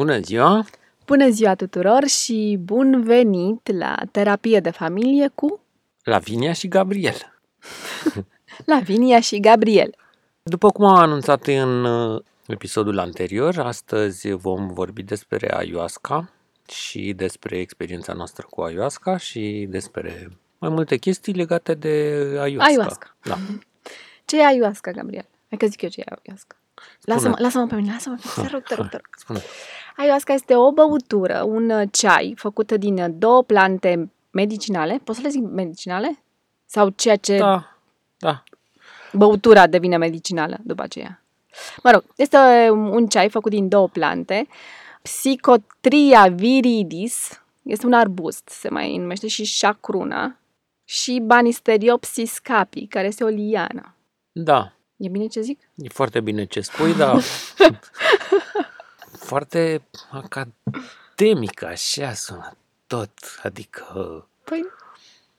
Bună ziua! Bună ziua tuturor și bun venit la terapie de familie cu Lavinia și Gabriel. Lavinia și Gabriel. După cum am anunțat în uh, episodul anterior, astăzi vom vorbi despre ayahuasca și despre experiența noastră cu ayahuasca și despre mai multe chestii legate de ayahuasca. Ayahuasca. Da. Ce e ayahuasca, Gabriel? Hai că zic eu ce e ayahuasca. Lasă-mă, lasă-mă pe mine, lasă-mă. Te rog, te rog, te rog. Spune. Ayahuasca este o băutură, un uh, ceai făcut din uh, două plante medicinale. Poți să le zic medicinale? Sau ceea ce Da, da. băutura devine medicinală după aceea. Mă rog, este un ceai făcut din două plante. Psychotria viridis este un arbust, se mai numește și chacruna, și Banisteriopsis capi, care este o liană. Da, E bine ce zic? e foarte bine ce spui, dar foarte academic așa sună tot. Adică Păi,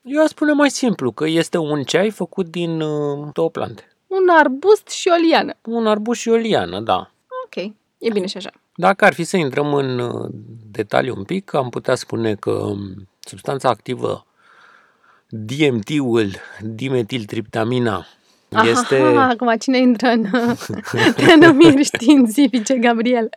eu aș spune mai simplu, că este un ceai făcut din uh, două plante. un arbust și o liană. Un arbus și o liană, da. Ok, e bine și așa. Dacă ar fi să intrăm în uh, detaliu un pic, am putea spune că um, substanța activă DMT-ul, dimetiltriptamina, este... Aha, acum cine intră în denumiri științifice, Gabriel?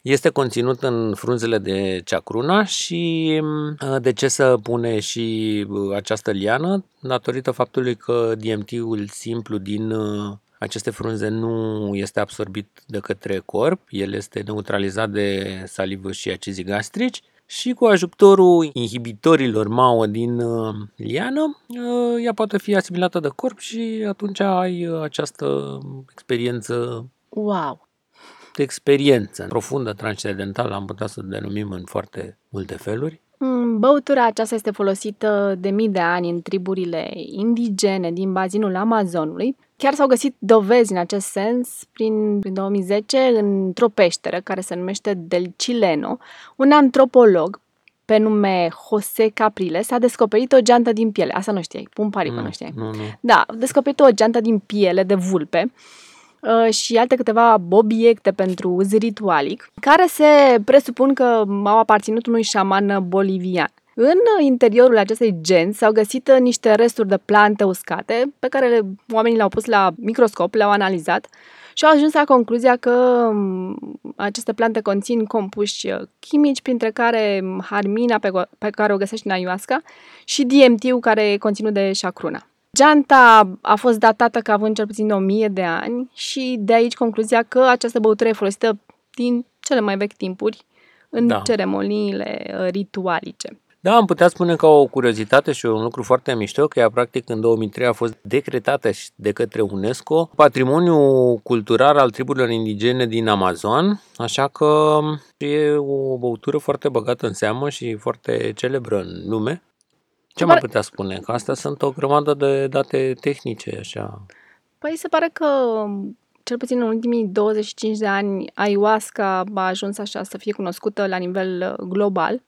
Este conținut în frunzele de ceacruna și uh, de ce să pune și uh, această liană? Datorită faptului că DMT-ul simplu din uh, aceste frunze nu este absorbit de către corp, el este neutralizat de salivă și acizii gastrici și cu ajutorul inhibitorilor MAO din uh, liană, uh, ea poate fi asimilată de corp și atunci ai uh, această experiență Wow! de experiență profundă transcendentală, am putea să o denumim în foarte multe feluri. Mm, Băutura aceasta este folosită de mii de ani în triburile indigene din bazinul Amazonului. Chiar s-au găsit dovezi în acest sens prin, prin 2010 într-o peșteră care se numește Del Chileno. Un antropolog pe nume Jose Capriles a descoperit o geantă din piele. Asta nu știai, pun pariu că nu știai. Nu, nu. Da, a descoperit o geantă din piele de vulpe uh, și alte câteva obiecte pentru uz ritualic, care se presupun că au aparținut unui șaman bolivian. În interiorul acestei genți s-au găsit uh, niște resturi de plante uscate pe care le- oamenii le-au pus la microscop, le-au analizat și au ajuns la concluzia că um, aceste plante conțin compuși uh, chimici, printre care um, harmina pe, go- pe care o găsești în ayahuasca și DMT-ul care e conținut de șacruna. Geanta a fost datată ca având cel puțin 1000 de ani și de aici concluzia că această băutură e folosită din cele mai vechi timpuri în Da. ceremoniile uh, ritualice. Da, am putea spune ca o curiozitate și un lucru foarte mișto că ea practic în 2003 a fost decretată și de către UNESCO patrimoniu cultural al triburilor indigene din Amazon, așa că e o băutură foarte băgată în seamă și foarte celebră în lume. Ce Se mai pare- putea spune? Că astea sunt o grămadă de date tehnice, așa. Păi se pare că um, cel puțin în ultimii 25 de ani ayahuasca a ajuns așa să fie cunoscută la nivel uh, global.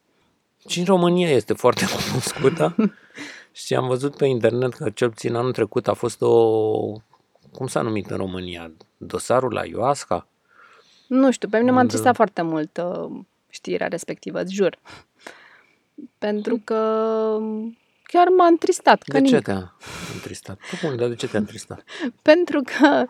Și în România este foarte cunoscută. și am văzut pe internet că cel puțin anul trecut a fost o... Cum s-a numit în România? Dosarul la ayahuasca? Nu știu, pe mine m-a Da. întristat foarte mult uh, știrea respectivă, îți jur. Pentru că um, chiar m-a întristat. Că De ce nimic. te-a întristat? Păi bun, dar de ce te-a întristat? Pentru că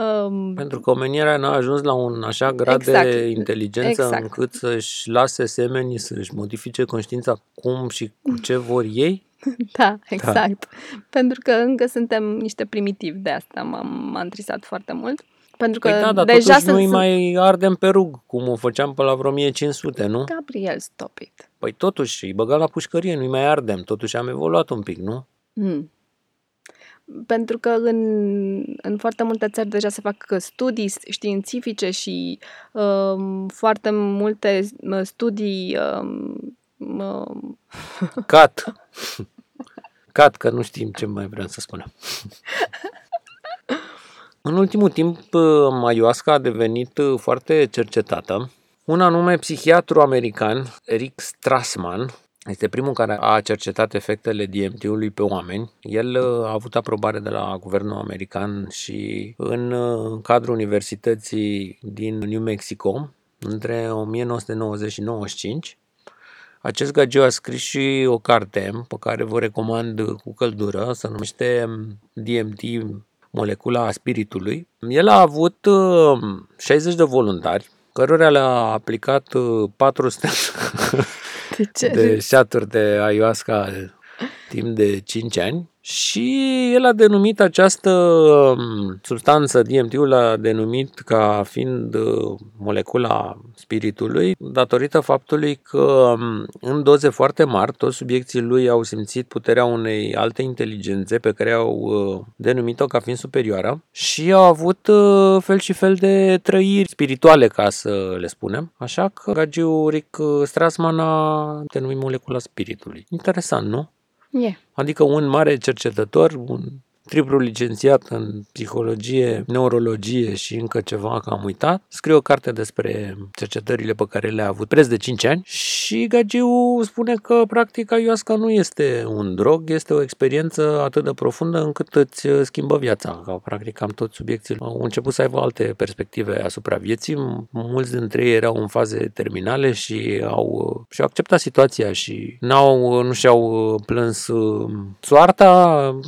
um, Pentru că omenirea n-a ajuns la un așa grad Exact. de inteligență Exact. încât să-și lase semenii, să-și modifice conștiința cum și cu ce vor ei? Da, exact. Pentru că încă suntem niște primitivi, de asta m-am, m-a întristat foarte mult. Pentru că Păi da, dar deja totuși sunt... nu-i sunt- mai ardem pe rug, cum o făceam pe la vreo 1500, nu? Gabriel, stop it. Păi totuși, îi băgam la pușcărie, nu-i mai ardem, totuși am evoluat un pic, nu? Mm. Pentru că în, în foarte multe țări deja se fac studii științifice și um, foarte multe uh, studii um, um, Cat. Cat, că nu știm ce mai vreau să spunem. În ultimul timp, ayahuasca a devenit uh, foarte cercetată. Un anume psihiatru american, Rick Strassman, este primul care a cercetat efectele DMT-ului pe oameni. El uh, a avut aprobare de la guvernul american și în uh, cadrul Universității din New Mexico între 1990 și 95. Acest gagiu a scris și o carte pe care vă recomand cu căldură, se numește DMT, molecula spiritului. El a avut 60 uh, de voluntari, cărora le-a aplicat 400 uh, de, de șaturi de ayahuasca timp de 5 ani și el a denumit această um, substanță, DMT-ul a denumit ca fiind uh, molecula spiritului, datorită faptului că um, în doze foarte mari, toți subiecții lui au simțit puterea unei alte inteligențe pe care au uh, denumit-o ca fiind superioară și au avut uh, fel și fel de trăiri spirituale, ca să le spunem. Așa că Gagiu Rick Strassman a denumit molecula spiritului. Interesant, nu? Yeah. Adică un mare cercetător, un triplu licențiat în psihologie, neurologie și încă ceva că am uitat, scrie o carte despre cercetările pe care le-a avut preț de 5 ani și Gagiu spune că practic ayahuasca nu este un drog, este o experiență atât de profundă încât îți schimbă viața. Că practic cam toți subiecții au început să aibă alte perspective asupra vieții. Mulți dintre ei erau în faze terminale și au, și au acceptat situația și n-au, nu și-au plâns soarta,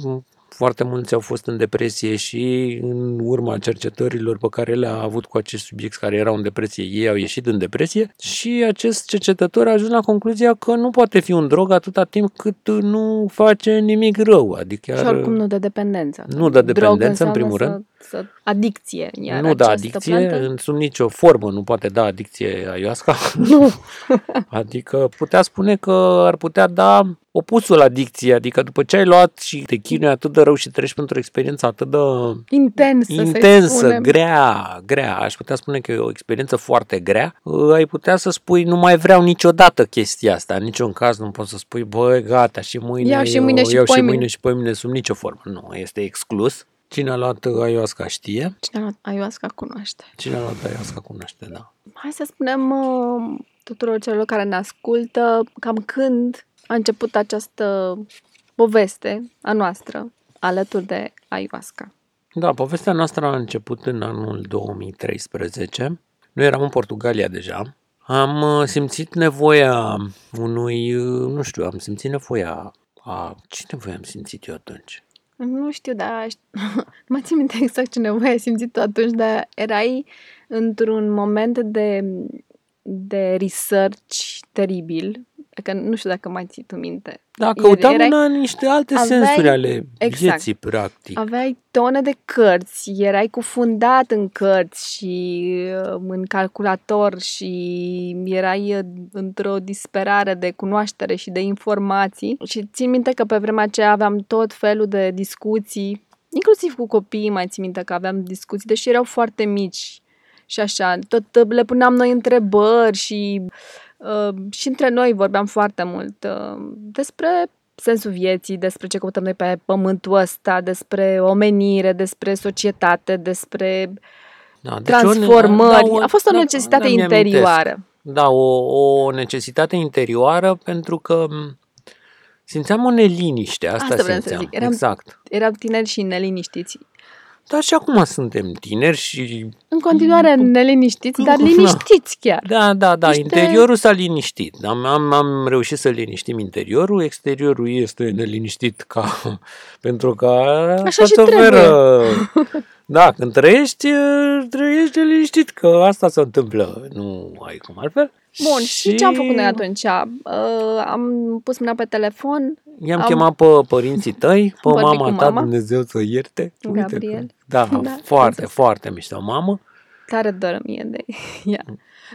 foarte mulți au fost în depresie și în urma cercetărilor pe care le-a avut cu acest subiect care erau în depresie, ei au ieșit în depresie și acest cercetător a ajuns la concluzia că nu poate fi un drog atâta timp cât nu face nimic rău. Adică și oricum nu de dependență. Nu de dependență, în primul rând. Să, adicție. Iar nu da adicție, plantă... în sub nicio formă nu poate da adicție ayahuasca. Nu. adică putea spune că ar putea da opusul adicției, adică după ce ai luat și te chinui atât de rău și treci pentru o experiență atât de intensă, intensă grea, grea, aș putea spune că e o experiență foarte grea, ai putea să spui nu mai vreau niciodată chestia asta, în niciun caz nu poți să spui băi gata și mâine iau și mâine, eu, și, iau și mâine și pe mine sub nicio formă. Nu, este exclus. Cine a luat ayahuasca știe. Cine a luat ayahuasca cunoaște. Cine a luat ayahuasca cunoaște, da. Hai să spunem uh, tuturor celor care ne ascultă cam când a început această poveste a noastră alături de ayahuasca. Da, povestea noastră a început în anul 2013. Noi eram în Portugalia deja. Am uh, simțit nevoia unui, uh, nu știu, am simțit nevoia a... Ce nevoie am simțit eu atunci? Nu știu, dar nu mai țin minte exact ce nevoie ai simțit tu atunci, dar erai într-un moment de, de research teribil că nu știu dacă mai ții tu minte. Da, căutam erai, în niște alte aveai, sensuri ale exact, vieții, practic. Aveai tone de cărți, erai cufundat în cărți și uh, în calculator și erai uh, într-o disperare de cunoaștere și de informații. Și țin minte că pe vremea aceea aveam tot felul de discuții, inclusiv cu copiii, mai țin minte că aveam discuții, deși erau foarte mici și așa. Tot le puneam noi întrebări și Uh, și între noi vorbeam foarte mult uh, despre sensul vieții, despre ce căutăm noi pe pământul ăsta, despre omenire, despre societate, despre da, deci transformări. O, da, A fost o da, necesitate da, interioară. Da, o, o necesitate interioară pentru că simțeam o neliniște, asta, asta simțeam. Să zic. Eram, exact. Eram tineri și neliniștiți. Da, și acum suntem tineri și... În continuare neliniștiți, dar liniștiți chiar. Da, da, da, Niște... interiorul s-a liniștit. Am, am, am reușit să liniștim interiorul, exteriorul este neliniștit ca... pentru că... Așa și trebuie. Da, când trăiești, trăiești liniștit, că asta se întâmplă. Nu ai cum altfel. Bun, și, și ce am făcut noi atunci? Uh, am pus mâna pe telefon. I-am am... chemat pe părinții tăi, pe mama ta, mama. Dumnezeu să o ierte. Gabriel. Uite că, da, da, foarte, exact. foarte mișto mamă. Tare doră mie de ea.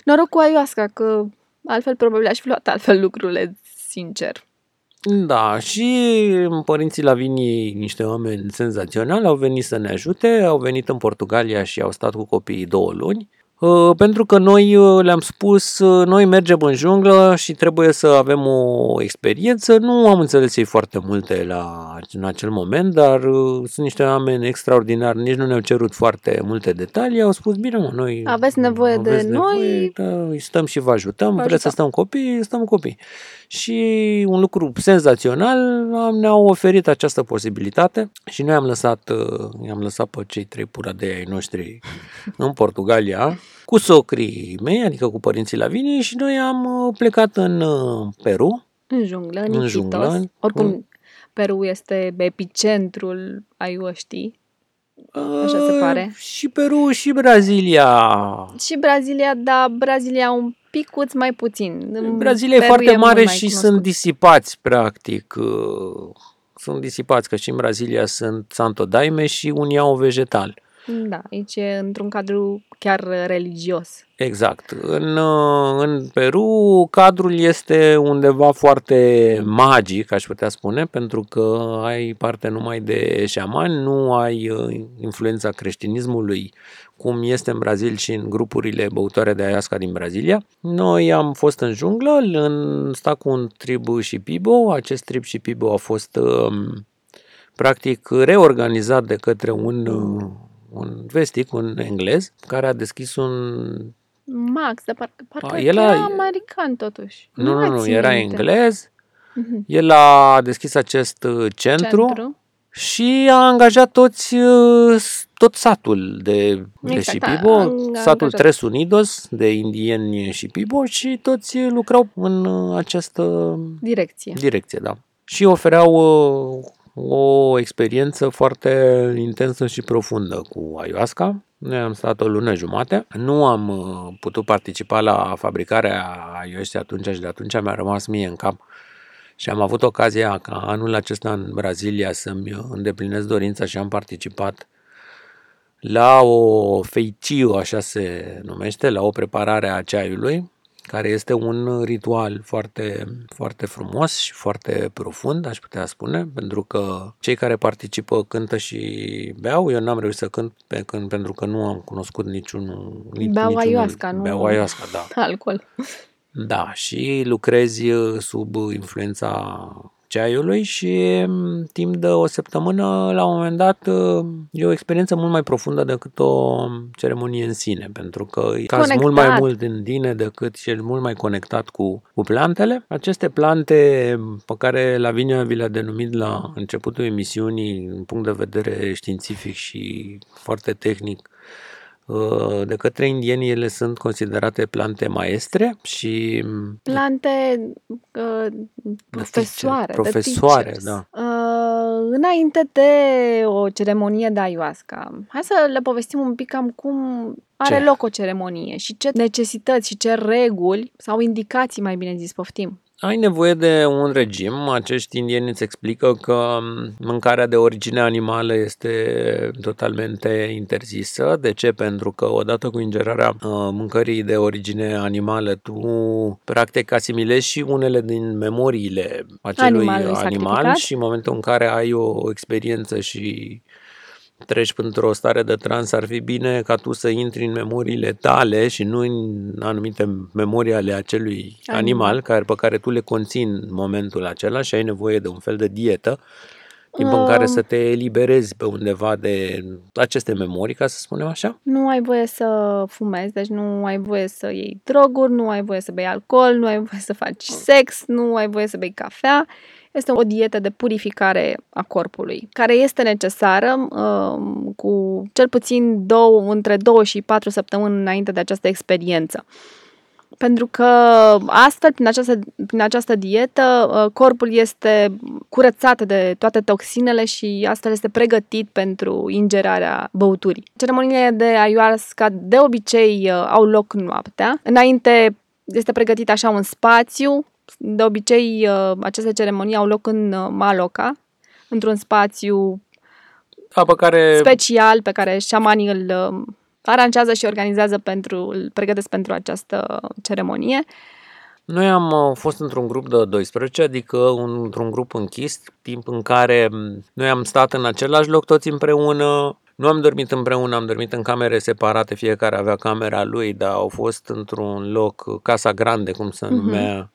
Noroc cu ayahuasca, că altfel probabil aș fi luat altfel lucrurile, sincer. Da, și părinții Lavinii, niște oameni senzaționali, au venit să ne ajute, au venit în Portugalia și au stat cu copiii două luni. Uh, pentru că noi uh, le-am spus, uh, noi mergem în junglă și trebuie să avem o experiență. Nu am înțeles ei foarte multe la, în acel moment, dar sunt niște oameni extraordinari, nici nu ne-au cerut foarte multe detalii. Au spus, bine mă, noi aveți nevoie aveți de nevoie, noi, da, îi stăm și vă ajutăm, vă vreți să stăm copii, stăm copii. Și un lucru senzațional, ne-au oferit această posibilitate și noi am lăsat, i-am lăsat pe cei trei puradei ai noștri în Portugalia cu socrii mei, adică cu părinții Laviniei și noi am uh, plecat în uh, Peru. În junglă, în, În în junglă, Oricum, în- Peru este epicentrul aiuștii. Așa se Uh, pare. Și Peru și Brazilia. Și Brazilia, da, Brazilia un picuț mai puțin. În Brazilia e Peru foarte mult mare mai și cunoscut. sunt disipați, practic. uh, Sunt disipați, că și în Brazilia sunt Santo Daime și unii au vegetal. Da, aici e într-un cadru chiar religios. Exact. În, uh, în Peru cadrul este undeva foarte magic, aș putea spune, pentru că ai parte numai de șamani, nu ai uh, influența creștinismului cum este în Brazil și în grupurile băutoare de ayahuasca din Brazilia. Noi am fost în junglă, în stat cu un trib și Pibo. Acest trib și Pibo a fost um, practic reorganizat de către un, uh, un vestic, un englez, care a deschis un Max, dar parcă, parcă A, el el a- era american totuși. Nu, mai nu, nu, țin era minte. englez. Mhm. El a deschis acest uh, centru, Centru. și a angajat toți, uh, s- tot satul de, de Exact, Shipibo, a- a angajat. satul Tres Unidos de indieni Shipibo și toți uh, lucrau în uh, această Direcție. direcție, da. Și ofereau uh, o experiență foarte intensă și profundă cu ayahuasca. Noi am stat o lună jumate. Nu am uh, putut participa la fabricarea ayahuasca atunci și de atunci mi-a rămas mie în cap și am avut ocazia ca anul acesta în Brazilia să-mi îndeplinesc dorința și am participat la o feiciu, așa se numește, la o preparare a ceaiului, care este un ritual foarte, foarte frumos și foarte profund, aș putea spune, pentru că cei care participă cântă și beau. Eu n-am reușit să cânt pe când, pentru că nu am cunoscut niciunul. nici- Beau niciunul- ayahuasca, nu- Beau ayahuasca, da. Alcool. Da, și lucrezi uh, sub influența ceaiului și m, timp de o săptămână, la un moment dat, uh, e o experiență mult mai profundă decât o ceremonie în sine, pentru că e caz Conectat. mult mai mult în tine decât și mult mai conectat cu, cu plantele. Aceste plante pe care Lavinia vi le-a denumit la începutul emisiunii, în punct de vedere științific și foarte tehnic, uh, de către indieni ele sunt considerate plante maestre și Plante uh, profesoare. de Profesoare, teachers. da. Uh, înainte de o ceremonie de ayahuasca, hai să le povestim un pic cam cum are Ce? loc o ceremonie și ce necesități și ce reguli sau indicații, mai bine zis, poftim. Ai nevoie de un regim. Acești indieni îți explică că mâncarea de origine animală este totalmente interzisă. De ce? Pentru că odată cu ingerarea uh, mâncării de origine animală, tu practic asimilezi și unele din memoriile acelui Animalului animal sacrificat. și în momentul în care ai o experiență și treci într-o stare de trans, ar fi bine ca tu să intri în memoriile tale și nu în anumite memorii ale acelui Animal. animal care, pe care tu le conții în momentul acela și ai nevoie de un fel de dietă timp în Um. care să te eliberezi pe undeva de aceste memorii, ca să spunem așa. Nu ai voie să fumezi, deci nu ai voie să iei droguri, nu ai voie să bei alcool, nu ai voie să faci sex, nu ai voie să bei cafea. Este o dietă de purificare a corpului, care este necesară um, cu cel puțin două, între două și patru săptămâni înainte de această experiență. Pentru că astfel, prin această, prin această dietă, uh, corpul este curățat de toate toxinele și astfel este pregătit pentru ingerarea băuturii. Ceremoniile de ayahuasca de obicei uh, au loc noaptea. Înainte este pregătit așa un spațiu. De obicei, uh, aceste ceremonii au loc în uh, Maloca, într-un spațiu Da, pe care special pe care șamanii îl uh, aranjează și organizează pentru, îl pregătesc pentru această ceremonie. Noi am uh, fost într-un grup de 12, adică un- într-un grup închis, timp în care m, noi am stat în același loc toți împreună, nu am dormit împreună, am dormit în camere separate, fiecare avea camera lui, dar au fost într-un loc, uh, Casa Grande, cum se Mhm. numea, uh,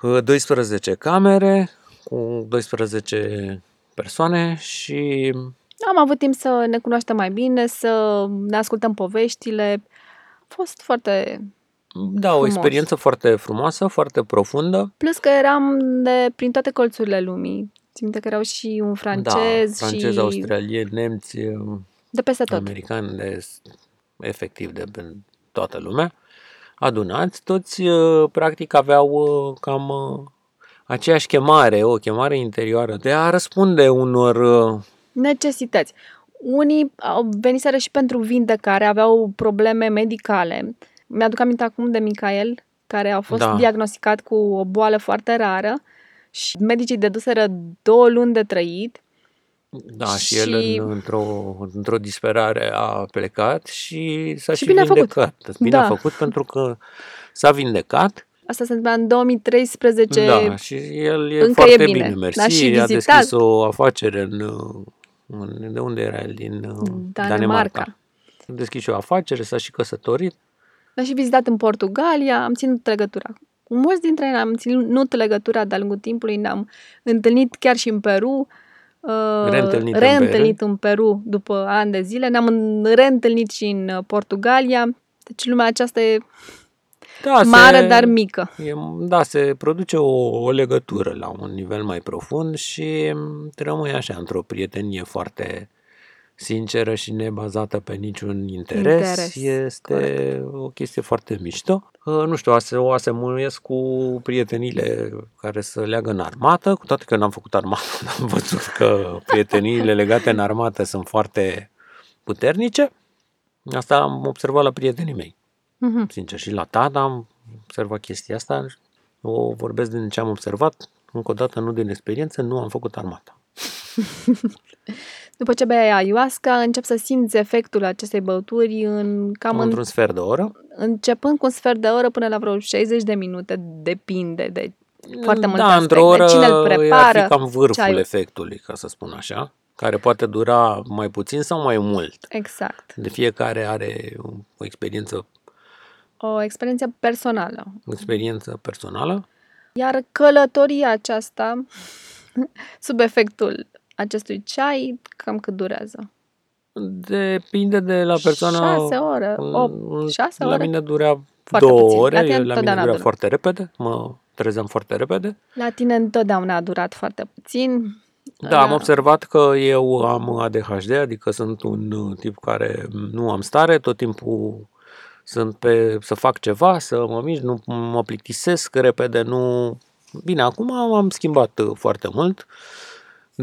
12 camere cu 12 persoane și Am avut timp să ne cunoaștem mai bine, să ne ascultăm poveștile. A fost foarte... da, o Frumos. experiență foarte frumoasă, foarte profundă. Plus că eram de prin toate colțurile lumii. Țin minte că erau și un francez, da, francezi, și australieni, nemți, uh, de peste tot. americani, de efectiv de toată lumea, adunați, toți uh, practic aveau uh, cam uh, aceeași chemare, o chemare interioară de a răspunde unor necesități. Unii au veniseră și pentru vindecare, aveau probleme medicale. Mi-aduc aminte acum de Micael, care a fost da. diagnosticat cu o boală foarte rară și medicii deduseră două luni de trăit. Da, și, și el în, într-o, într-o disperare a plecat și s-a și, și bine vindecat. Făcut. Bine da. a făcut pentru că s-a vindecat. Asta se întâmplă în 2013. Da, și el e Încă foarte e bine, bine mersi. Da, și a deschis o afacere în, în... De unde era el? Din Danemarca. Danemarca. A deschis și o afacere, s-a și căsătorit. L-am și vizitat în Portugalia, am ținut legătura. Cu mulți dintre noi am ținut legătura de-a lungul timpului, ne-am întâlnit chiar și în Peru, uh, reîntâlnit, reîntâlnit în, Peru. în Peru după ani de zile, ne-am reîntâlnit și în Portugalia, deci lumea aceasta e da, mare, se, dar mică. E, da, se produce o, o legătură la un nivel mai profund și rămâi așa într-o prietenie foarte sinceră și nebazată pe niciun interes. interes. Este Corect. o chestie foarte mișto. Uh, nu știu, o asemănuiesc cu prietenile care să leagă în armată, cu toate că n-am făcut armată, am văzut că prieteniile legate în armată sunt foarte puternice. Asta am observat la prietenii mei. Uh-huh. Sincer, și la tata am observat chestia asta. O vorbesc din ce am observat. Încă o dată, nu din experiență, nu am făcut armata. După ce bei ayahuasca, încep să simți efectul acestei băuturi în cam într-un în, sfert de oră. Începând cu un sfert de oră până la vreo 60 de minute, depinde de foarte multe da, într-o oră cine îl prepară, ar fi cam vârful efectului, ca să spun așa, care poate dura mai puțin sau mai mult. Exact. De fiecare are o experiență o experiență personală. O experiență personală. Iar călătoria aceasta, sub efectul acestui ceai, cam cât durează? Depinde de la persoană. Șase ore, opt, șase ore. La mine durea foarte două puțin. ore, la, tine la mine durea foarte repede, mă trezeam foarte repede. La tine întotdeauna a durat foarte puțin. Da, la... am observat că eu am ADHD, adică sunt un tip care nu am stare, tot timpul sunt pe să fac ceva, să mă mișc, nu mă plictisesc repede, nu... Bine, acum am schimbat foarte mult. Uh,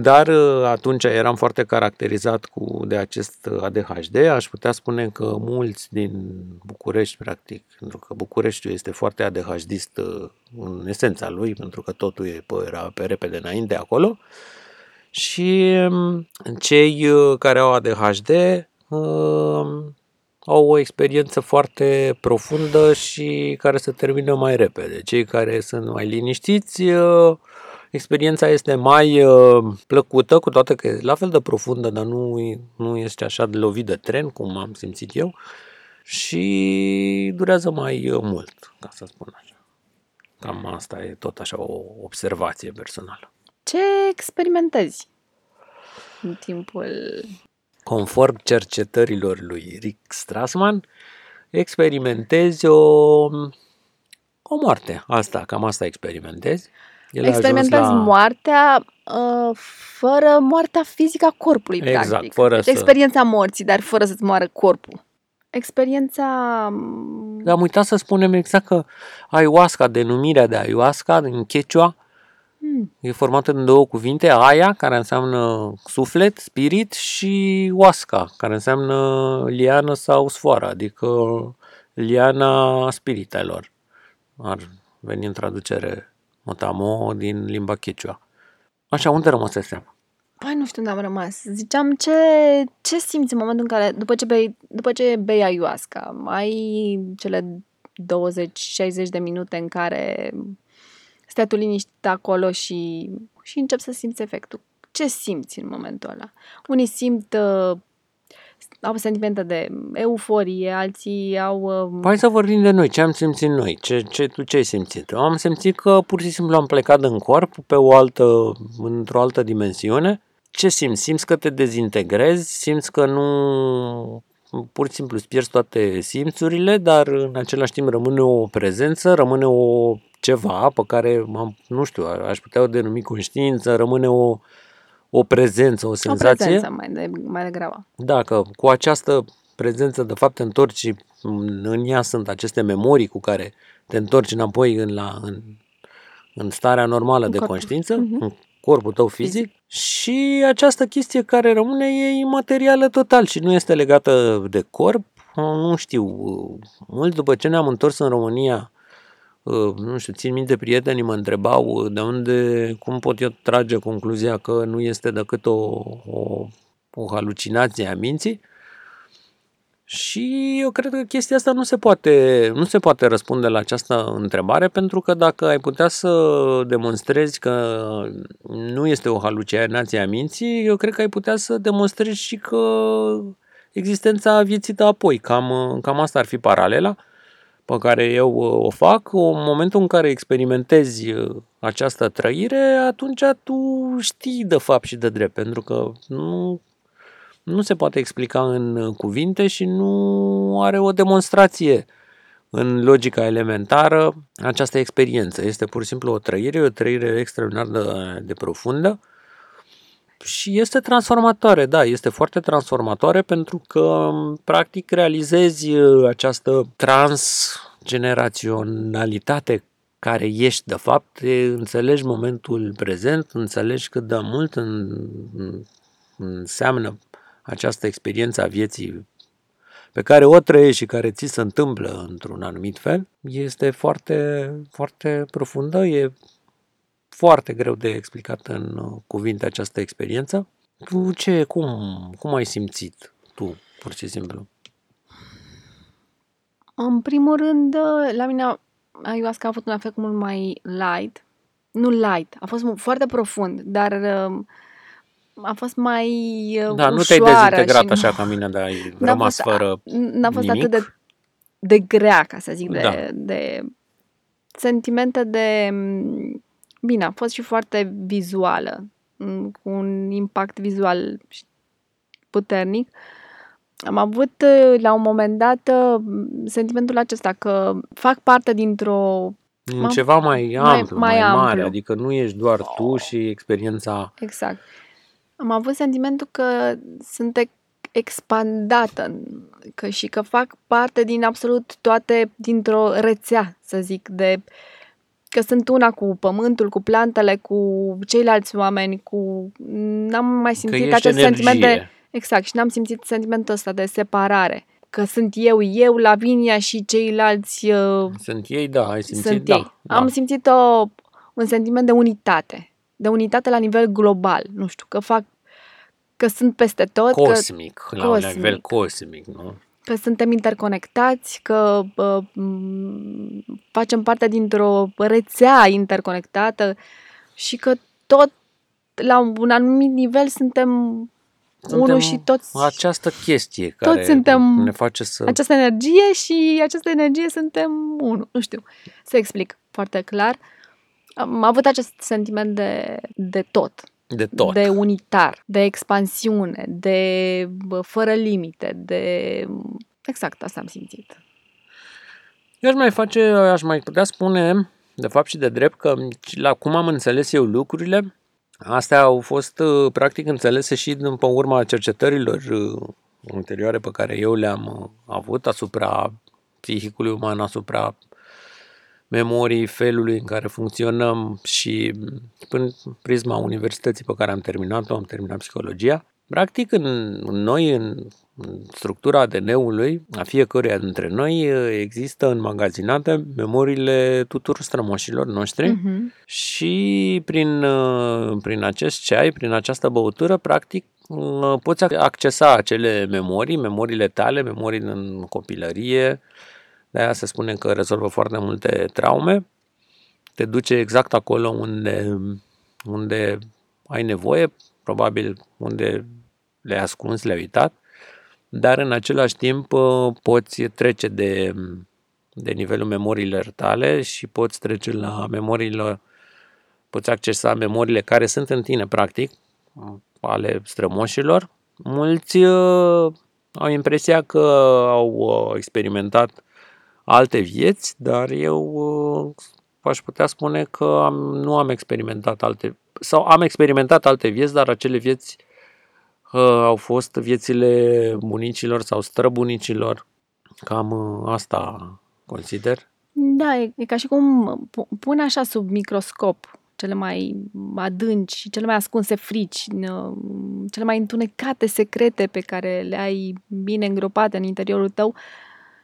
dar uh, atunci eram foarte caracterizat cu de acest ADHD. Aș putea spune că mulți din București, practic, pentru că Bucureștiul este foarte ADHDist uh, în esența lui, pentru că totul e pe, era pe repede înainte acolo. Și um, cei uh, care au ADHD uh, au o experiență foarte profundă și care se termină mai repede. Cei care sunt mai liniștiți uh, experiența este mai uh, plăcută, cu toate că e la fel de profundă, dar nu, nu este așa de lovit de tren, cum am simțit eu, și durează mai uh, mult, ca să spun așa. Cam asta e tot așa o observație personală. Ce experimentezi în timpul... Conform cercetărilor lui Rick Strassman, experimentezi o, o moarte. Asta, cam asta experimentezi. El Experimentezi la... moartea uh, fără moartea fizică a corpului, exact, practic. Fără deci să... experiența morții, dar fără să-ți moară corpul. Experiența... Dar am uitat să spunem exact că ayahuasca, denumirea de ayahuasca în Quechua, hmm. e formată în două cuvinte, aia, care înseamnă suflet, spirit, și huasca, care înseamnă liană sau sfoară, adică liana spiritelor. Ar veni în traducere Motamo din limba Quechua. Așa, unde rămăsesem? Păi nu știu unde am rămas. Ziceam, ce, ce simți în momentul în care, după ce bei, după ce bei ayahuasca, ai cele 20-60 de minute în care stai tu liniștit acolo și, și încep să simți efectul. Ce simți în momentul ăla? Unii simt uh, au sentimente de euforie, alții au... Uh... Hai să vorbim de noi, ce am simțit noi, ce, ce, tu ce ai simțit? Eu am simțit că pur și simplu am plecat în corp pe o altă, într-o altă dimensiune. Ce simți? Simți că te dezintegrezi, simți că nu pur și simplu îți pierzi toate simțurile, dar în același timp rămâne o prezență, rămâne o ceva pe care, nu știu, aș putea o denumi conștiință, rămâne o, o prezență, o senzație. O prezență mai, de, mai degrabă. Dacă cu această prezență, de fapt te întorci și în ea sunt aceste memorii cu care te întorci înapoi în, la, în, în starea normală În de corp. conștiință, Mhm. în corpul tău fizic și această chestie care rămâne e imaterială total și nu este legată de corp. Nu știu, mult după ce ne-am întors în România, uh, nu știu, țin minte, prietenii mă întrebau uh, de unde, cum pot eu trage concluzia că nu este decât o, o, o halucinație a minții. Și eu cred că chestia asta nu se poate, nu se poate răspunde la această întrebare pentru că dacă ai putea să demonstrezi că nu este o halucinație a minții, eu cred că ai putea să demonstrezi și că existența vieții ta apoi. Cam, cam asta ar fi paralela pe care eu uh, o fac. În momentul în care experimentezi uh, această trăire, atunci tu știi de fapt și de drept, pentru că nu nu se poate explica în cuvinte și nu are o demonstrație în logica elementară această experiență. Este pur și simplu o trăire, o trăire extraordinar de, de profundă și este transformatoare, da, este foarte transformatoare pentru că practic realizezi această transgeneraționalitate care ești de fapt, înțelegi momentul prezent, înțelegi cât de mult în, în, înseamnă această experiență a vieții pe care o trăiești și care ți se întâmplă într-un anumit fel, este foarte, foarte profundă, e foarte greu de explicat în cuvinte această experiență. Tu ce, cum, cum ai simțit tu, pur și simplu? În primul rând, la mine ayahuasca a avut un efect mult mai light. Nu light, a fost foarte profund, dar uh, a fost mai uh, Da, nu te-ai ușoară dezintegrat și așa ca mine, dar ai n-a rămas fost, fără n-a fost nimic. atât de, de grea, ca să zic, de, Da. de sentimente de... Bine, a fost și foarte vizuală, m, cu un impact vizual și puternic. Am avut uh, la un moment dat uh, sentimentul acesta că fac parte dintr-o În M-am- ceva mai amplu, mai, mai mai mare, amplu. adică nu ești doar tu și experiența Exact. Am avut sentimentul că sunt ex- expandată că și că fac parte din absolut toate, dintr-o rețea, să zic, de că sunt una cu pământul, cu plantele, cu ceilalți oameni, cu... N-am mai că simțit ești acest energie. sentiment de... Exact, și n-am simțit sentimentul ăsta de separare. Că sunt eu, eu, Lavinia și ceilalți uh, Sunt ei, da, ai simțit, sunt da. ei. da. Am simțit o, un sentiment de unitate. De unitate la nivel global. Nu știu, că fac că sunt peste tot, că, cosmic, la un cosmic. nivel cosmic, nu? Că suntem interconectați, că uh, m, facem parte dintr-o rețea interconectată și că tot la un anumit nivel suntem, Suntem unul și toți Această chestie care suntem ne face să... această energie și această energie suntem unul. Nu știu să explic foarte clar. Am avut acest sentiment de, de tot, De tot. de unitar, de expansiune, de bă, fără limite, de... Exact, asta am simțit. Eu aș mai face, aș mai putea spune, de fapt și de drept, că la cum am înțeles eu lucrurile, astea au fost uh, practic înțelese și din pe urma cercetărilor uh, anterioare pe care eu le-am uh, avut asupra psihicului uman, asupra memoriei, felului în care funcționăm și prin prisma universității pe care am terminat-o, am terminat psihologia. Practic, în, în noi, în, în structura ADN-ului, a fiecăruia dintre noi, există înmagazinate memoriile tuturor strămoșilor noștri Mhm. și prin, uh, prin acest ceai, prin această băutură, practic, uh, poți ac- accesa acele memorii, memoriile tale, memorii din copilărie, de aia se spune că rezolvă foarte multe traume, te duce exact acolo unde, unde ai nevoie, probabil unde le-ai ascuns, le-ai uitat, dar în același timp uh, poți trece de, de nivelul memoriilor tale și poți trece la memoriile, poți accesa memoriile care sunt în tine, practic, ale strămoșilor. Mulți uh, au impresia că au uh, experimentat alte vieți, dar eu uh, aș putea spune că am, nu am experimentat alte sau am experimentat alte vieți, dar acele vieți uh, au fost viețile bunicilor sau străbunicilor. Cam uh, asta consider. Da, e, e ca și cum pu- pune așa sub microscop cele mai adânci și cele mai ascunse frici, n- cele mai întunecate secrete pe care le ai bine îngropate în interiorul tău.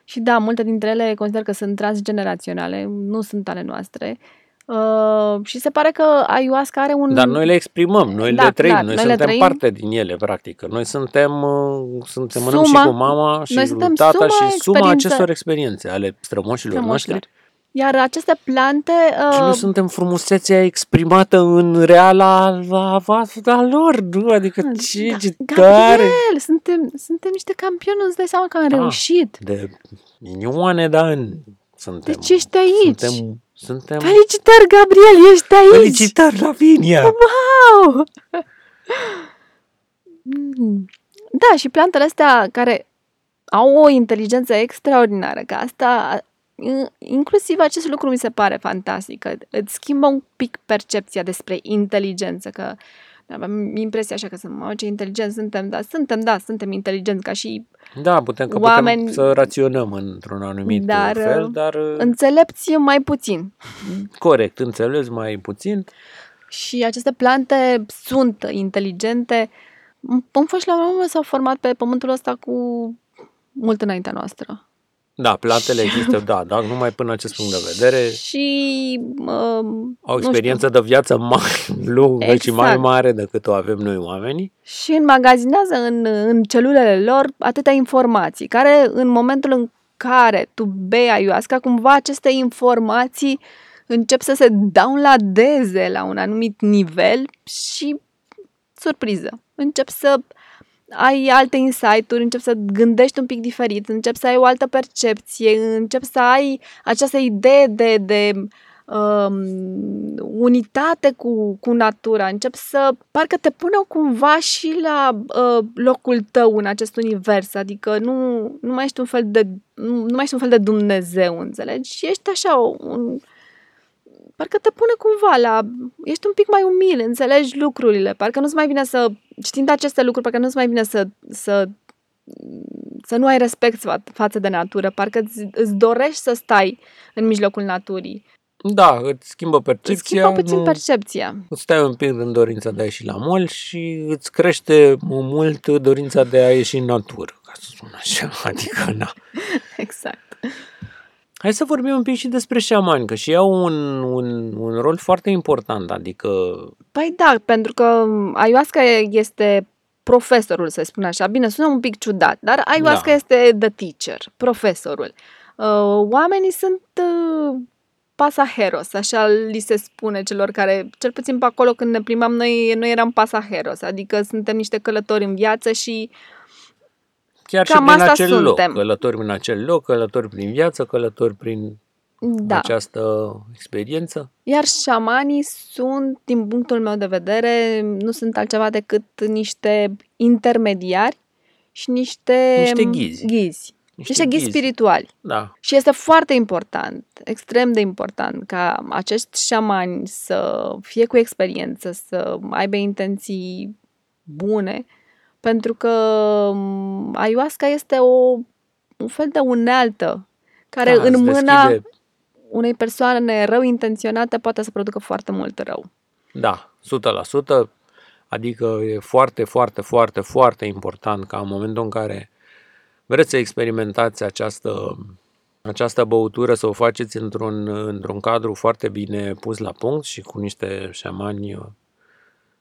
Și da, multe dintre ele consider că sunt transgeneraționale, nu sunt ale noastre. Uh, și se pare că ayahuasca are un... Dar noi le exprimăm, noi Da, le trăim, clar, noi, noi le suntem trăim. parte din ele, practic. Noi suntem, uh, suntem semănăm și Suma- cu mama și noi cu suntem tata suma și suma experiență- acestor experiențe ale strămoșilor Strămoșilor. noștri. Iar aceste plante... Și Uh, noi suntem frumusețea exprimată în reala a, a, a lor, nu? Adică ce, da, ce tare! Gabriel, suntem, suntem niște campioni, nu-ți dai seama că am Da. reușit. De milioane de ani suntem. Deci ești aici. Suntem, suntem Felicitări, Gabriel, ești aici! felicitări, Lavinia! Wow! Mm. Da, și plantele astea care au o inteligență extraordinară, că asta, in- inclusiv acest lucru mi se pare fantastic, că îți schimbă un pic percepția despre inteligență, că avem impresia așa că sunt, mă, ce inteligenți suntem, dar suntem, da, suntem inteligenți ca și Da, putem că Oameni- putem să raționăm într-un anumit Dar, fel, uh, dar uh, înțelepți mai puțin. corect, înțeles mai puțin. Și aceste plante sunt inteligente. Pomfoși la un moment s-au format pe pământul ăsta cu mult înaintea noastră. Da, plantele există, da, dar numai până acest punct de vedere Și um, au nu știu, experiență de viață mai lungă și mai Exact. mare decât o avem noi oamenii. și înmagazinează în, în celulele lor atâtea informații, care în momentul în care tu bei ayahuasca, cumva aceste informații încep să se downloadeze la un anumit nivel și surpriză. Încep să ai alte insight-uri, încep să gândești un pic diferit, încep să ai o altă percepție, încep să ai această idee de, de um, unitate cu, cu natura, încep să parcă te pune cumva și la uh, locul tău în acest univers, adică nu, nu mai ești un fel de nu, nu mai ești un fel de Dumnezeu, înțelegi? Și ești așa un parcă te pune cumva la... Ești un pic mai umil, înțelegi lucrurile. Parcă nu-ți mai vine să... Știind aceste lucruri, parcă nu-ți mai vine să... să să nu ai respect fa- față de natură, parcă îți, îți dorești să stai în mijlocul naturii. Da, îți schimbă Îți percepția, schimbă puțin nu- percepția. îți stai un pic în dorința de a ieși la mol și îți crește mult dorința de a ieși în natură, ca să spun așa. Adică, na. Exact. Hai să vorbim un pic și despre șamani, că și ei au un, un, un rol foarte important, adică Păi da, pentru că ayahuasca este profesorul, să spun așa. Bine, sună un pic ciudat, dar ayahuasca Da. este the teacher, profesorul. Uh, Oamenii sunt uh, pasajeros, așa li se spune celor care, cel puțin pe acolo când ne plimbam noi, noi eram pasajeros, adică suntem niște călători în viață și chiar Cam și prin asta acel loc, suntem. călători prin acel loc, călători prin viață, călători prin da. această experiență. Iar șamanii sunt, din punctul meu de vedere, nu sunt altceva decât niște intermediari și niște, Niște ghizi. ghizi. Niște ghizi spirituali. Da, Și este foarte important, extrem de important, ca acești șamani să fie cu experiență, să aibă intenții bune, pentru că m, ayahuasca este o, un fel de unealtă care da, în îți mâna deschide- unei persoane rău intenționate poate să producă foarte mult rău. Da, 100%. Adică e foarte, foarte, foarte, foarte important ca în momentul în care vreți să experimentați această, această băutură, să o faceți într-un, într-un cadru foarte bine pus la punct și cu niște șamani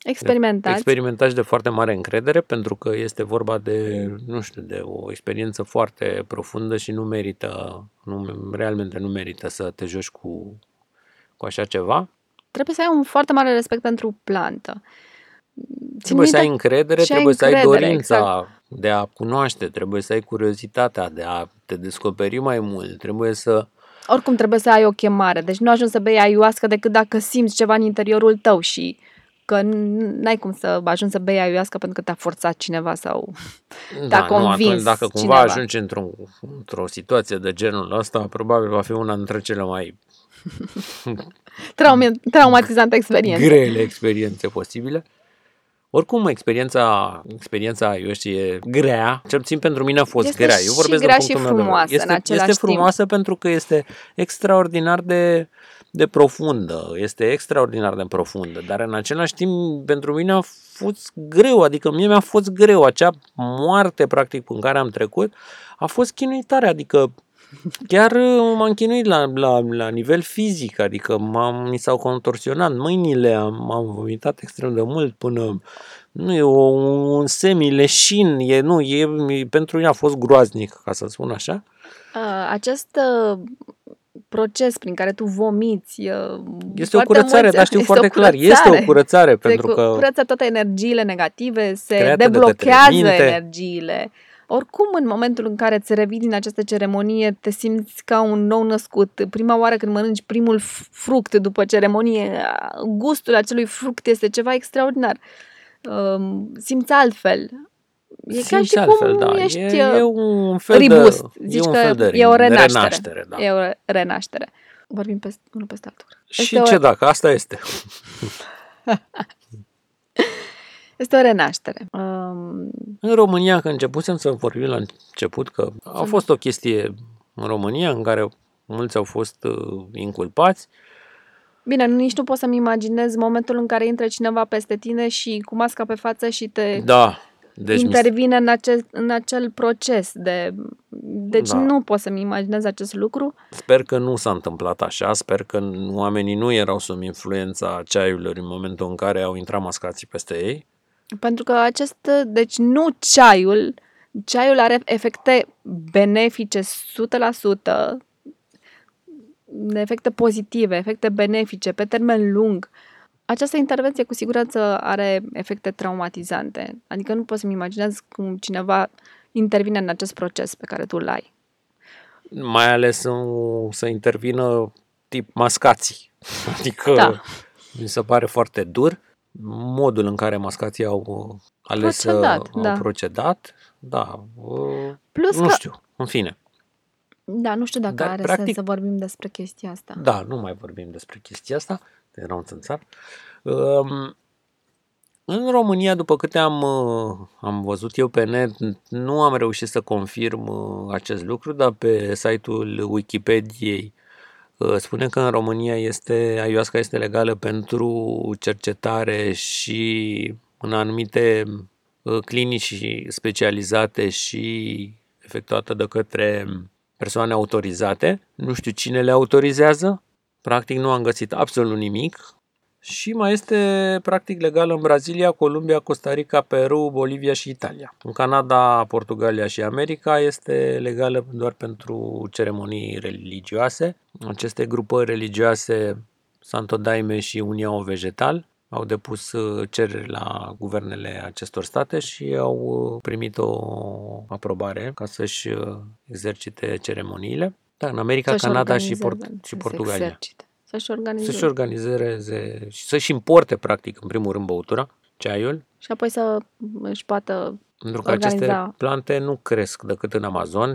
Experimentați. experimentați de foarte mare încredere, pentru că este vorba de, nu știu, de o experiență foarte profundă și nu merită, nu, realmente nu merită să te joci cu, cu așa ceva. trebuie să ai un foarte mare respect pentru plantă. Trebuie să ai minte- încredere, și ai trebuie să ai încredere, dorința exact. de a cunoaște, trebuie să ai curiozitatea de a te descoperi mai mult, trebuie să... Oricum trebuie să ai o chemare, deci nu ajungi să bei ayahuasca decât dacă simți ceva în interiorul tău și că n- n-ai cum să ajungi să bei ayahuasca pentru că te-a forțat cineva sau te-a nu, convins atunci, dacă cumva cineva. ajungi într-o, într-o situație de genul ăsta, probabil va fi una dintre cele mai Traume, traumatizantă experiență. grele experiențe posibile. Oricum, experiența, experiența, eu știu, e grea, cel puțin pentru mine a fost Este grea. și Eu vorbesc grea din și punctul meu de frumoasă vedere. în Este, același este timp. frumoasă pentru că este extraordinar de, de profundă, este extraordinar de profundă, dar în același timp pentru mine a fost greu, adică mie mi-a fost greu, acea moarte practic în care am trecut a fost chinuitare, adică Chiar uh, m-am chinuit la, la, la nivel fizic, adică m-am, mi s-au contorsionat mâinile, am, am vomitat extrem de mult până... Nu e o, un semi-leșin, e, nu, e, e, pentru mine a fost groaznic, ca să spun așa. Uh, acest uh, proces prin care tu vomiți uh, Este o foarte curățare, mulți- dar știu este foarte o clar, este curățare. o curățare, Se pentru cu- că curăță toate energiile negative, se create de deblochează către minte. energiile. Oricum, în momentul în care ți revii din această ceremonie, te simți ca un nou născut. Prima oară când mănânci primul f- fruct după ceremonie, gustul acelui fruct este ceva extraordinar. Um, simți altfel. E ca simți și altfel, cum da. ești e, e un fel reboost. de, Zici e un că fel de e o de renaștere. renaștere da. E o renaștere. Vorbim pe, unul peste altul. Și Este ce o, dacă asta este? este o renaștere. Um, În România, când începusem să vorbim la început, că a Sunt- fost o chestie în România în care mulți au fost uh, inculpați, Bine, nici nu pot să-mi imaginez momentul în care intră cineva peste tine și cu masca pe față și te da, deci mi se- intervine în acel, în acel proces de... Deci Da. nu pot să-mi imaginez acest lucru. sper că nu s-a întâmplat așa, sper că oamenii nu erau sub influența ceaiurilor în momentul în care au intrat mascații peste ei. Pentru că acest... Deci nu ceaiul... Ceaiul are efecte benefice 100%, efecte pozitive, efecte benefice pe termen lung. Această intervenție cu siguranță are efecte traumatizante. Adică nu pot să-mi imaginez cum cineva intervine în acest proces pe care tu îl ai. Mai ales în, să intervină tip mascații. Adică Da. mi se pare foarte dur modul în care mascații au uh, ales să Procedat, au da. procedat. Da, uh, Plus nu că, știu, în fine. Da, nu știu dacă Dar, are practic- sens să vorbim despre chestia asta. Da, nu mai vorbim despre chestia asta, te rău în țar. Um, în România, după câte am, uh, am văzut eu pe net, nu am reușit să confirm uh, acest lucru, dar pe site-ul Wikipediei uh, spune că în România este, ayahuasca este legală pentru cercetare și în anumite uh, clinici specializate și efectuată de către persoane autorizate. Nu știu cine le autorizează, practic nu am găsit absolut nimic. Și mai este practic legală în Brazilia, Columbia, Costa Rica, Peru, Bolivia și Italia. În Canada, Portugalia și America este legală doar pentru ceremonii religioase. Aceste grupări religioase, Santo Daime și Uniao Vegetal, au depus uh, cereri la guvernele acestor state și au uh, primit o aprobare ca să-și uh, exercite ceremoniile. Da, în America, Să-și Canada și, organizeze, Port- să și se Portugalia. exercite, Să-și organizeze. Să-și organizeze și să-și importe, practic, în primul rând, băutura, ceaiul, Și apoi să își poată... pentru că Organiza. aceste plante nu cresc decât în Amazon.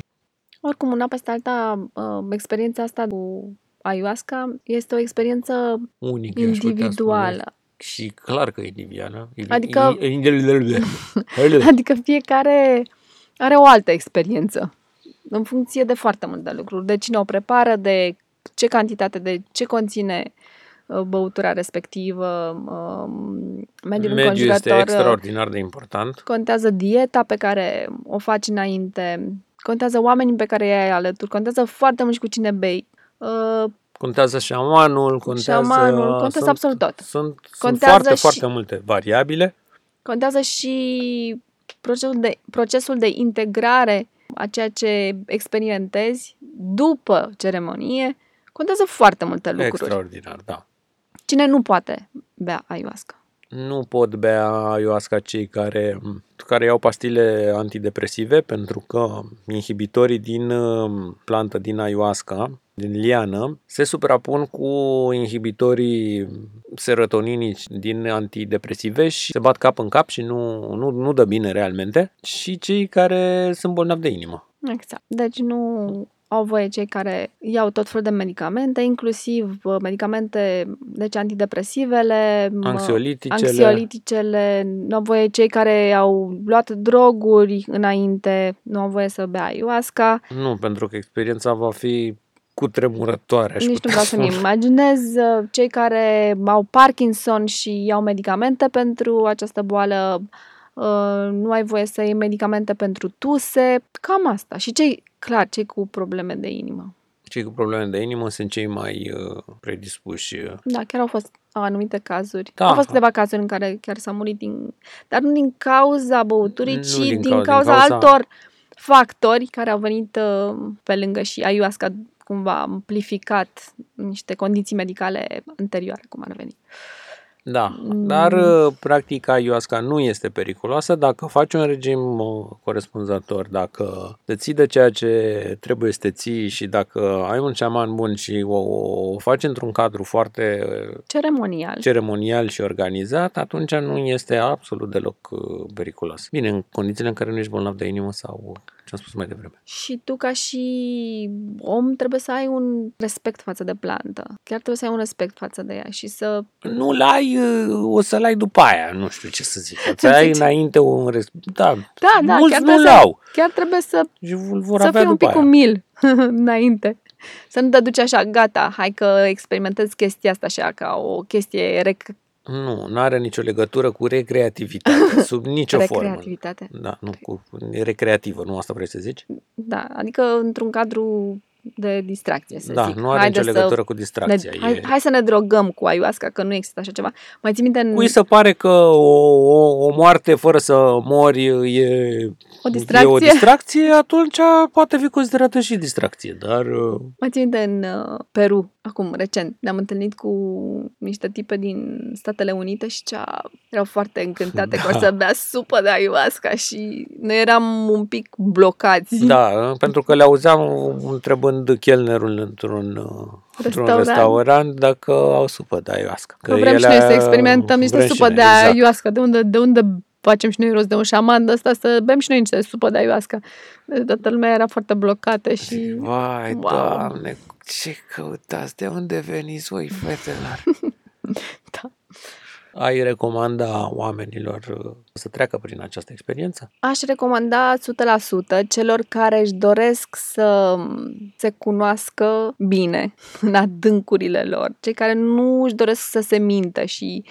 Oricum, una peste alta, uh, experiența asta cu ayahuasca este o experiență Unic, eu aș putea individuală. Spune. Și clar că e individuală. Adică- Adică... Adică fiecare are o altă experiență în funcție de foarte multe lucruri. De cine o prepară, de ce cantitate, de ce conține uh, băutura respectivă, um, mediul Mediul este înconjurător. uh, extraordinar de important. Contează dieta pe care o faci înainte, contează oamenii pe care i-ai alături, contează foarte mult și cu cine bei. Uh, Contează șamanul, contează... Șamanul, contează sunt, absolut tot. Sunt, sunt Contează foarte, și- foarte multe variabile. Contează și procesul de, procesul de integrare a ceea ce experimentezi după ceremonie. Contează foarte multe lucruri. Extraordinar, da. Cine nu poate bea ayahuasca? Nu pot bea ayahuasca cei care, care iau pastile antidepresive pentru că inhibitorii din uh, plantă, din ayahuasca, din liană, se suprapun cu inhibitorii serotoninici din antidepresive și se bat cap în cap și nu, nu, nu dă bine realmente. Și cei care sunt bolnavi de inimă. Exact. Deci nu, au voie cei care iau tot felul de medicamente, inclusiv uh, medicamente, deci antidepresivele, m- Anxioliticele. anxioliticele, nu au voie cei care au luat droguri înainte, nu au voie să bea ayahuasca. Nu, pentru că experiența va fi cutremurătoare. Aș Nici nu putea vreau să-mi spune. imaginez uh, cei care au Parkinson și iau medicamente pentru această boală, uh, nu ai voie să iei medicamente pentru tuse, cam asta. Și cei, clar, cei cu probleme de inimă. Cei cu probleme de inimă sunt cei mai uh, predispuși. uh, Da, chiar au fost anumite cazuri. Da. Au fost câteva cazuri în care chiar s-a murit din... Dar nu din cauza băuturii, Nu ci din din, cau- din cauza, cauza- altor factori care au venit uh, pe lângă și ayahuasca cumva a amplificat niște condiții medicale anterioare, cum ar veni. Da, Mm. dar uh, practica ayahuasca nu este periculoasă dacă faci un regim uh, corespunzător, dacă te ții de ceea ce trebuie să te ții și dacă ai un șaman bun și o, o faci într-un cadru foarte uh, Ceremonial. ceremonial și organizat, atunci nu este absolut deloc uh, periculos. Bine, în condițiile în care nu ești bolnav de inimă sau ce am spus mai devreme. Și tu, ca și om, trebuie să ai un respect față de plantă. Chiar trebuie să ai un respect față de ea și să... Nu-l ai, uh, o să-l ai după aia, nu știu ce să zic. Să ai înainte un respect. Da, Da, da, mulți chiar nu trebuie l-au. să, chiar trebuie să, Și îl vor să avea fii un după pic aia. umil înainte. Să nu te duci așa, gata, hai că experimentezi chestia asta așa, ca o chestie rec- Nu, nu are nicio legătură cu recreativitate, sub nicio formă. recreativitate. Da, nu, cu e recreativă, nu asta vrei să zici? Da, adică într-un cadru de distracție, să da, zic. nu are Haide nicio să legătură cu ne, distracția. hai, e... hai să ne drogăm cu ayahuasca, că nu există așa ceva. Mai ții minte în Cui se pare că o, o, o moarte fără să mori e o e distracție? o distracție, atunci poate fi considerată și distracție, dar uh, Mai țin minte în uh, Peru, acum, recent, ne-am întâlnit cu niște tipe din Statele Unite și cea, erau foarte încântate Da. că o să bea supă de ayahuasca și noi eram un pic blocați. da, pentru că le auzeam întrebând chelnerul într-un, uh, într-un Restaurant. restaurant dacă au supă de ayahuasca. Că vrem și noi să experimentăm niște vrem și supă noi, de exact. ayahuasca. De unde, de unde facem și noi rost de un șaman de ăsta să bem și noi niște supă de ayahuasca. Deci toată lumea era foarte blocată și... Vai, Wow. doamne, ce căutați? De unde veniți voi, fetelor? Da. Ai recomanda oamenilor uh, să treacă prin această experiență? Aș recomanda 100% celor care își doresc să se cunoască bine în adâncurile lor, cei care nu își doresc să se mintă și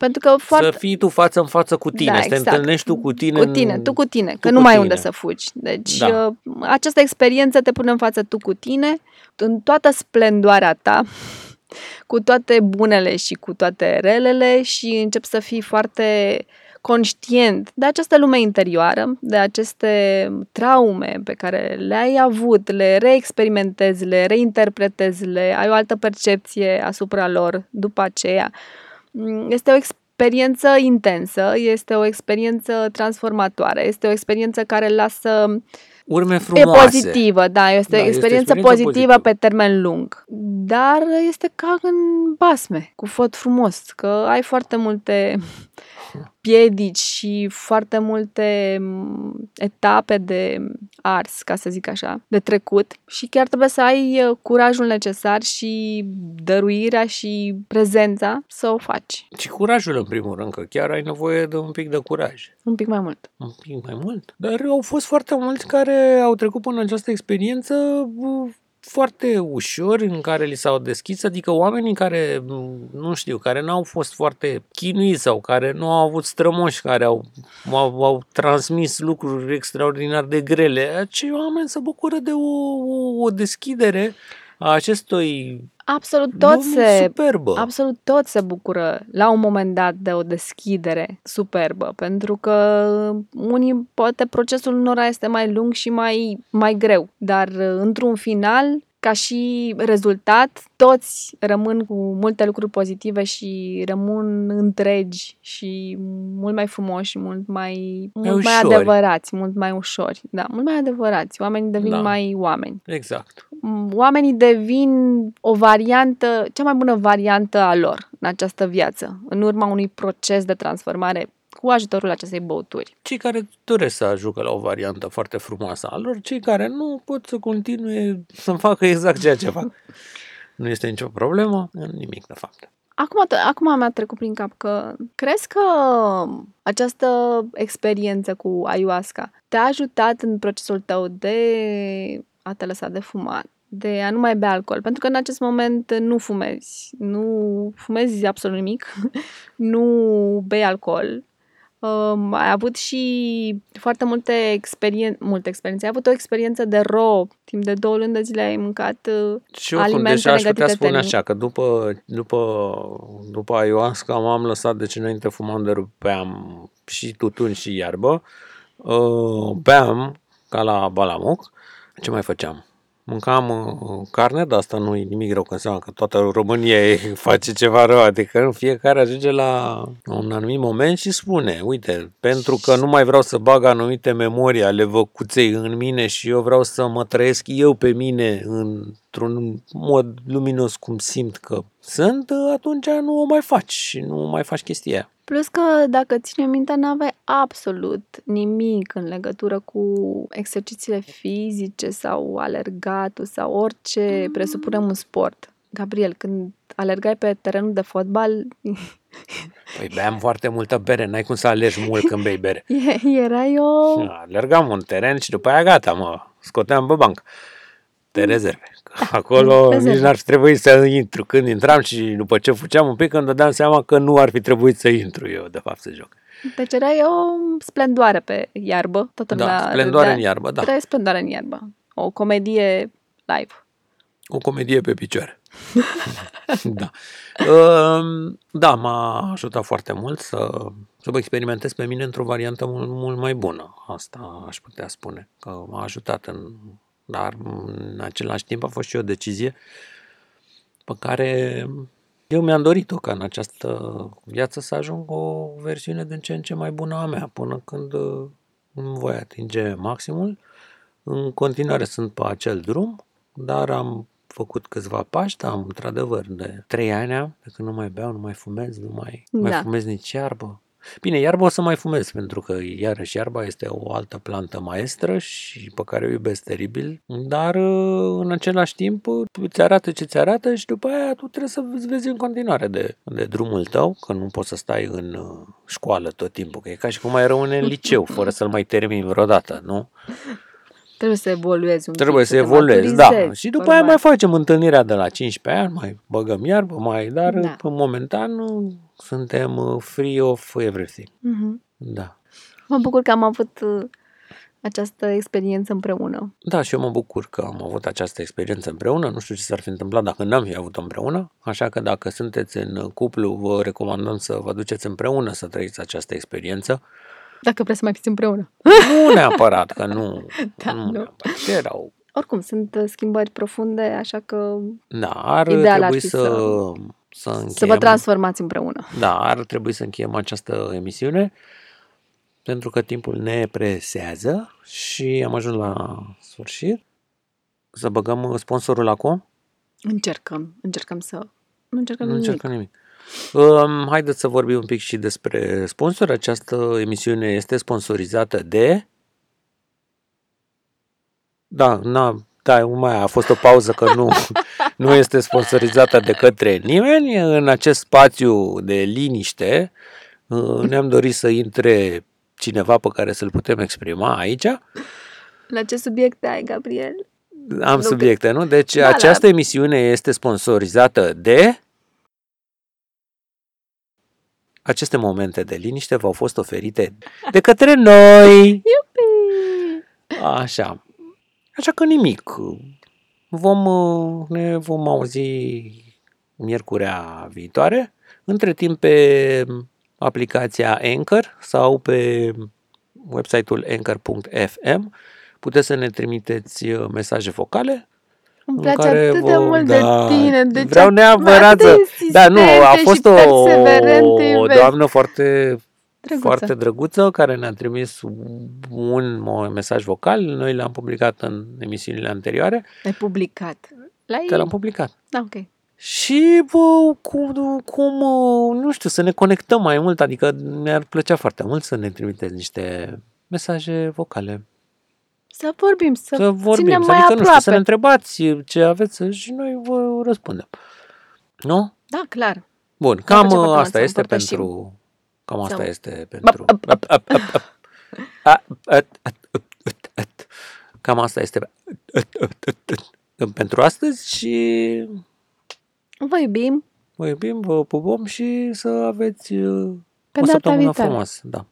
pentru că foarte Să fii tu față în față cu tine, Da, să te exact. întâlnești tu cu tine. cu în- tine, tu cu tine, că tu nu cu mai ai tine. unde să fugi. Deci Da. uh, această experiență te pune în față tu cu tine, în toată splendoarea ta, cu toate bunele și cu toate relele și începi să fii foarte conștient de această lume interioară, de aceste traume pe care le-ai avut, le reexperimentezi, le reinterpretezi, le ai o altă percepție asupra lor după aceea. Mm, Este o experiență intensă, este o experiență transformatoare, este o experiență care lasă Urme E frumoase. pozitivă, da, este Da, o este experiență experiență pozitivă pozitivă. pe termen lung. Dar este ca în basme, cu fot frumos, că ai foarte multe piedici și foarte multe m, etape de ars, ca să zic așa, de trecut și chiar trebuie să ai uh, curajul necesar și dăruirea și prezența să o faci Și curajul, în primul rând, că chiar ai nevoie de un pic de curaj. un pic mai mult. Un pic mai mult. Dar au fost foarte mulți care au trecut până această experiență uh, foarte ușor, în care li s-au deschis, adică oamenii care, m, nu știu, care n-au fost foarte chinuiți sau care nu au avut strămoși, care au, au, au transmis lucruri extraordinar de grele, acei oameni se bucură de o, o, o deschidere a acestui Absolut tot lumi se superbă. Absolut tot se bucură la un moment dat de o deschidere superbă, pentru că unii, poate procesul unora este mai lung și mai, mai greu, dar într-un final, ca și rezultat, toți rămân cu multe lucruri pozitive și rămân întregi și mult mai frumoși, mult mai, mult mai ușori. adevărați, mult mai ușori. Da, mult mai adevărați. Oamenii devin Da. mai oameni Exact. oamenii devin o variantă, cea mai bună variantă a lor în această viață, în urma unui proces de transformare cu ajutorul acestei băuturi. Cei care doresc să ajungă la o variantă foarte frumoasă a lor, cei care nu pot să continue să facă exact ceea ce fac. Nu este nicio problemă, nimic de fapt. Acum, acum mi-a trecut prin cap că crezi că această experiență cu ayahuasca te-a ajutat în procesul tău de a te lăsa de fumat, de a nu mai bea alcool, pentru că în acest moment nu fumezi, nu fumezi absolut nimic, nu bei alcool, Um, ai avut și foarte multe, experien- multe experiențe. Ai avut o experiență de ro, timp de două luni de zile ai mâncat uh, și eu alimente deja aș putea spune așa, că după, după, după ayahuasca m-am lăsat, deci înainte fumam de rupeam și tutun și iarbă, uh, beam ca la balamuc. Ce mai făceam? Mâncam uh, carne, dar asta nu e nimic rău, că înseamnă că toată România face ceva rău, adică fiecare ajunge la un anumit moment și spune, uite, pentru că nu mai vreau să bag anumite memorii ale văcuței în mine și eu vreau să mă trăiesc eu pe mine într-un mod luminos cum simt că sunt, atunci nu o mai faci și nu mai faci chestia Plus că, dacă ține minte, nu aveai absolut nimic în legătură cu exercițiile fizice sau alergatul sau orice mm. presupune un sport. Gabriel, când alergai pe terenul de fotbal... Păi beam foarte multă bere, n-ai cum să alergi mult când bei bere. Era eu... Alergam un teren și după aia gata, mă, scoteam pe bancă de rezerve. Acolo rezerve. nici n-ar fi trebuit să intru. Când intram și după ce făceam un pic, îmi dădeam seama că nu ar fi trebuit să intru eu, de fapt, să joc. Deci era o splendoare pe iarbă. Totul da, la splendoare în iarbă, da. Era splendoare în iarbă. O comedie live. O comedie pe picioare. da. Ehm, da, m-a ajutat foarte mult să, să mă experimentez pe mine într-o variantă mult, mult mai bună. Asta aș putea spune. Că m-a ajutat în dar în același timp a fost și o decizie pe care eu mi-am dorit-o ca în această viață să ajung o versiune din ce în ce mai bună a mea, până când îmi voi atinge maximul. În continuare sunt pe acel drum, dar am făcut câțiva pași, dar am într-adevăr de trei ani de când nu mai beau, nu mai fumez, nu mai, da. mai fumez nici iarbă. Bine, iarba o să mai fumez, pentru că iarăși iarba este o altă plantă maestră și pe care o iubesc teribil, dar în același timp îți arată ce ți arată și după aia tu trebuie să vezi în continuare de, de drumul tău, că nu poți să stai în uh, școală tot timpul, că e ca și cum mai rămâne în liceu, fără să-l mai termini vreodată, nu? Trebuie să evoluezi un Trebuie pic, să, să evoluezi, da. Și după aia mai facem întâlnirea de la 15 ani, mai băgăm iarbă, mai, dar da. momentan suntem uh, free of everything. Mm-hmm. Da. Mă bucur că am avut uh, această experiență împreună. Da, și eu mă bucur că am avut această experiență împreună. Nu știu ce s-ar fi întâmplat dacă n-am fi avut împreună. Așa că dacă sunteți în cuplu, vă recomandăm să vă duceți împreună să trăiți această experiență. Dacă vreți să mai fiți împreună. Nu neapărat, că nu. da, nu, nu. Neapărat. Erau oricum, sunt uh, schimbări profunde, așa că da, ar trebui ar să, să, să, încheiem, să vă transformați împreună. Da, ar trebui să încheiem această emisiune pentru că timpul ne presează și am ajuns la sfârșit. Să băgăm sponsorul acum? Încercăm, încercăm să... Nu încercăm nu nimic. Încercăm nimic. Um, haideți să vorbim un pic și despre sponsor. Această emisiune este sponsorizată de... Da, na, da, mai a fost o pauză că nu, nu este sponsorizată de către nimeni. În acest spațiu de liniște uh, ne-am dorit să intre cineva pe care să-l putem exprima aici. La ce subiecte ai, Gabriel? Am nu subiecte, nu? Deci da, această da. emisiune este sponsorizată de... Aceste momente de liniște v-au fost oferite de către noi. Iupi! Așa. Așa că nimic. Vom, ne vom auzi miercurea viitoare. Între timp pe aplicația Anchor sau pe website-ul anchor.fm puteți să ne trimiteți mesaje vocale îmi place care atât de mult da, de tine. Deci vreau neapărat să... Da, nu, a fost o, o doamnă foarte drăguță. foarte drăguță care ne-a trimis un mesaj vocal. Noi l-am publicat în emisiunile anterioare. Ai publicat? L-ai... Că l-am publicat. Da, ok. și bă, cum, cum, uh, nu știu, să ne conectăm mai mult, adică mi-ar plăcea foarte mult să ne trimiteți niște mesaje vocale. Să vorbim, să, Să vorbim, ținem să, mai adică, nu știu, aproape. să ne întrebați ce aveți și noi vă răspundem. Nu? Da, clar. Bun, Mi-ar cam plăcea foarte uh, mult asta să este împărtășim. pentru... Cam asta Sau- este pentru... Ap, ap, ap. Ap, ap, ap, ap. A, at, at, at, at, at. Cam asta este at, at, at, at. pentru astăzi și Vă iubim. vă iubim, vă pupăm și să aveți uh, Pe o data săptămână viitoare. frumoasă. Da.